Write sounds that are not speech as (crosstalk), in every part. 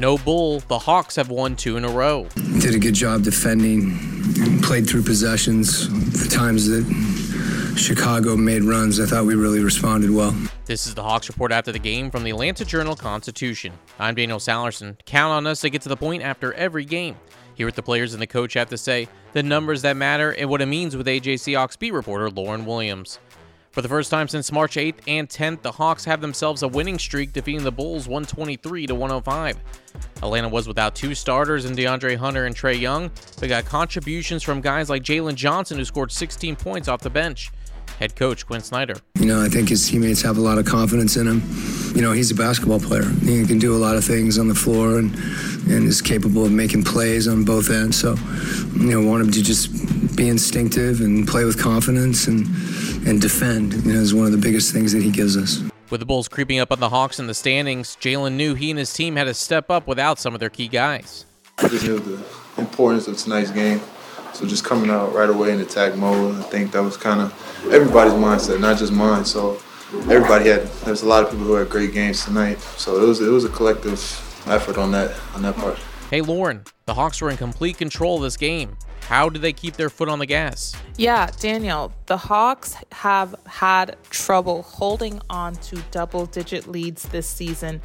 No bull, the Hawks have won two in a row. Did a good job defending, played through possessions. The times that Chicago made runs, I thought we really responded well. This is the Hawks report after the game from the Atlanta Journal Constitution. I'm Daniel Sallerson. Count on us to get to the point after every game. Hear what the players and the coach have to say, the numbers that matter, and what it means with AJC Hawks beat reporter Lauren Williams. For the first time since March 8th and 10th, the Hawks have themselves a winning streak, defeating the Bulls 123 to 105. Atlanta was without two starters in DeAndre Hunter and Trae Young, but got contributions from guys like Jalen Johnson, who scored 16 points off the bench. Head coach Quin Snyder. You know, I think his teammates have a lot of confidence in him. You know, he's a basketball player. He can do a lot of things on the floor and and is capable of making plays on both ends. So, you know, want him to just be instinctive and play with confidence and and defend. You know, is one of the biggest things that he gives us. With the Bulls creeping up on the Hawks in the standings, Jalen knew he and his team had to step up without some of their key guys. I just knew the importance of tonight's game. So just coming out right away in attack mode, I think that was kind of everybody's mindset, not just mine. So everybody had there's a lot of people who had great games tonight. So it was it was a collective effort on that on that part. Hey Lauren, the Hawks were in complete control of this game. How did they keep their foot on the gas? Yeah, Daniel, the Hawks have had trouble holding on to double digit leads this season,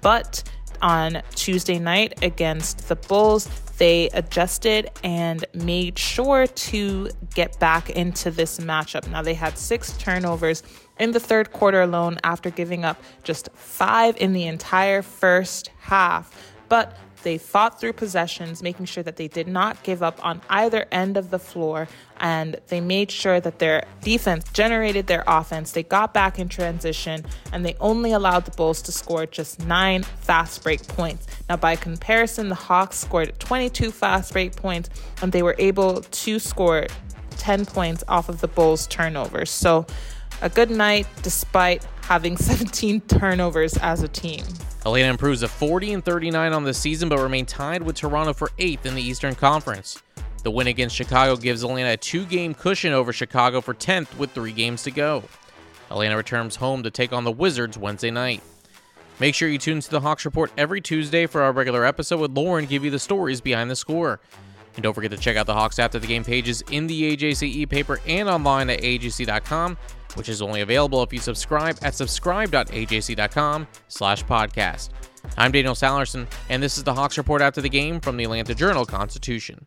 but on Tuesday night against the Bulls, they adjusted and made sure to get back into this matchup. Now, they had six turnovers in the third quarter alone after giving up just five in the entire first half. But they fought through possessions, making sure that they did not give up on either end of the floor, and they made sure that their defense generated their offense. They got back in transition, and they only allowed the Bulls to score just nine fast break points. Now, by comparison, the Hawks scored 22 fast break points, and they were able to score 10 points off of the Bulls' turnovers. So, a good night despite having (laughs) 17 turnovers as a team. Atlanta improves to 40 and 39 on the season, but remain tied with Toronto for eighth in the Eastern Conference. The win against Chicago gives Atlanta a two-game cushion over Chicago for 10th with three games to go. Atlanta returns home to take on the Wizards Wednesday night. Make sure you tune to the Hawks Report every Tuesday for our regular episode with Lauren give you the stories behind the score. And don't forget to check out the Hawks after the game pages in the AJC e-paper and online at ajc.com which is only available if you subscribe at subscribe.ajc.com slash podcast. I'm Daniel Sallerson, and this is the Hawks Report after the game from the Atlanta Journal-Constitution.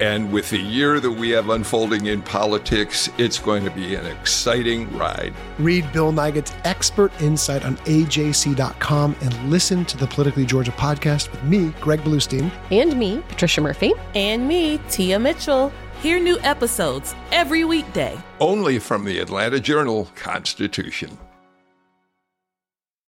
And with the year that we have unfolding in politics, it's going to be an exciting ride. Read Bill Nigut's expert insight on AJC.com and listen to the Politically Georgia podcast with me, Greg Bluestein. And me, Patricia Murphy. And me, Tia Mitchell. Hear new episodes every weekday. Only from the Atlanta Journal Constitution.